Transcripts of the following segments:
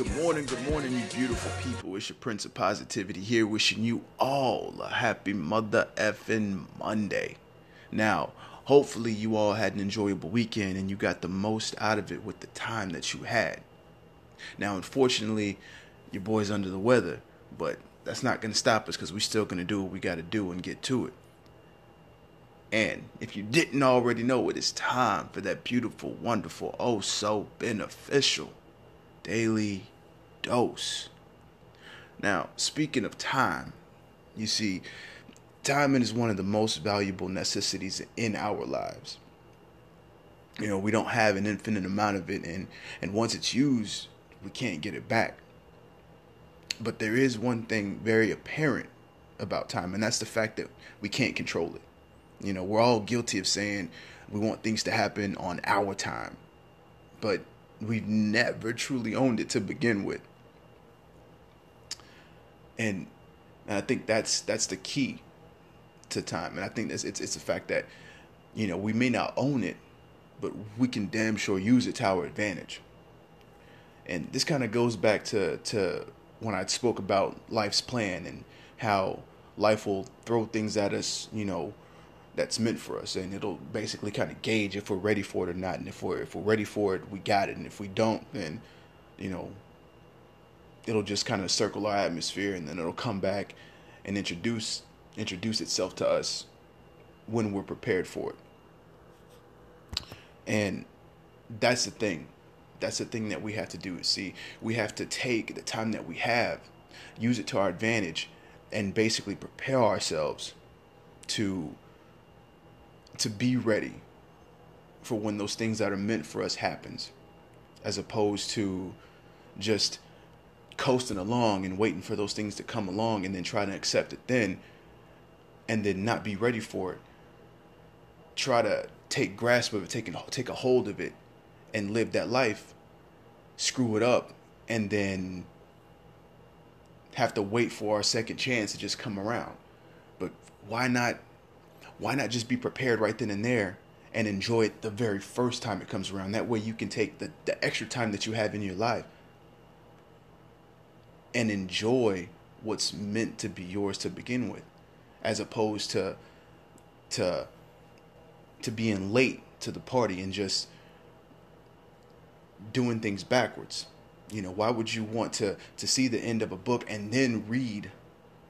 Good morning, good morning, you beautiful people. It's your Prince of Positivity here, wishing you all a happy mother effing Monday. Now, hopefully, you all had an enjoyable weekend and you got the most out of it with the time that you had. Now, unfortunately, your boy's under the weather, but that's not going to stop us because we're still going to do what we got to do and get to it. And if you didn't already know it's time for that beautiful, wonderful, oh so beneficial daily dose. Now, speaking of time, you see, time is one of the most valuable necessities in our lives. You know, we don't have an infinite amount of it, and, and once it's used, we can't get it back. But there is one thing very apparent about time, and that's the fact that we can't control it. You know, we're all guilty of saying we want things to happen on our time, but we've never truly owned it to begin with. And, and I think that's that's the key to time. And I think that's it's it's the fact that, you know, we may not own it, but we can damn sure use it to our advantage. And this kind of goes back to to when I spoke about life's plan and how life will throw things at us, you know, that's meant for us, and it'll basically kind of gauge if we're ready for it or not. And if we're if we're ready for it, we got it. And if we don't, then you know, it'll just kind of circle our atmosphere, and then it'll come back and introduce introduce itself to us when we're prepared for it. And that's the thing. That's the thing that we have to do. Is see, we have to take the time that we have, use it to our advantage, and basically prepare ourselves to to be ready for when those things that are meant for us happens as opposed to just coasting along and waiting for those things to come along and then try to accept it then and then not be ready for it. Try to take grasp of it take, take a hold of it and live that life screw it up and then have to wait for our second chance to just come around. But why not why not just be prepared right then and there and enjoy it the very first time it comes around? That way you can take the, the extra time that you have in your life and enjoy what's meant to be yours to begin with, as opposed to to to being late to the party and just doing things backwards. You know, why would you want to to see the end of a book and then read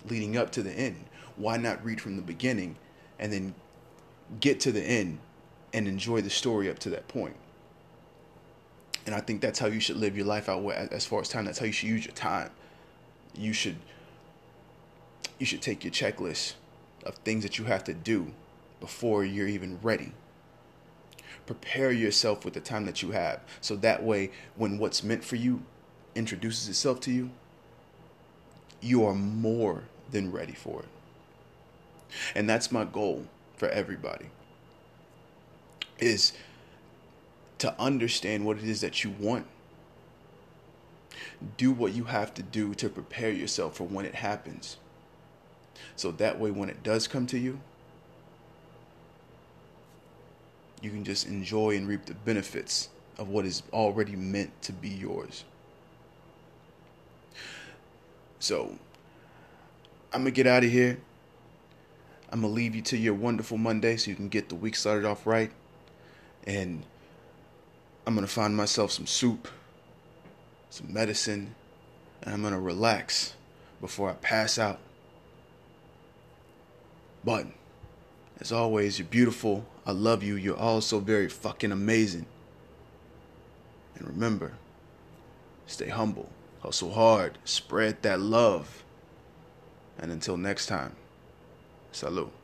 leading up to the end? Why not read from the beginning and then get to the end and enjoy the story up to that point. And I think that's how you should live your life out as far as time. That's how you should use your time. You should you should take your checklist of things that you have to do before you're even ready. Prepare yourself with the time that you have. So that way when what's meant for you introduces itself to you, you are more than ready for it. And that's my goal for everybody is to understand what it is that you want. Do what you have to do to prepare yourself for when it happens. So that way when it does come to you, you can just enjoy and reap the benefits of what is already meant to be yours. So, I'm going to get out of here. I'm going to leave you to your wonderful Monday so you can get the week started off right. And I'm going to find myself some soup, some medicine, and I'm going to relax before I pass out. But, as always, you're beautiful. I love you. You're all so very fucking amazing. And remember, stay humble, hustle hard, spread that love. And until next time. Salud.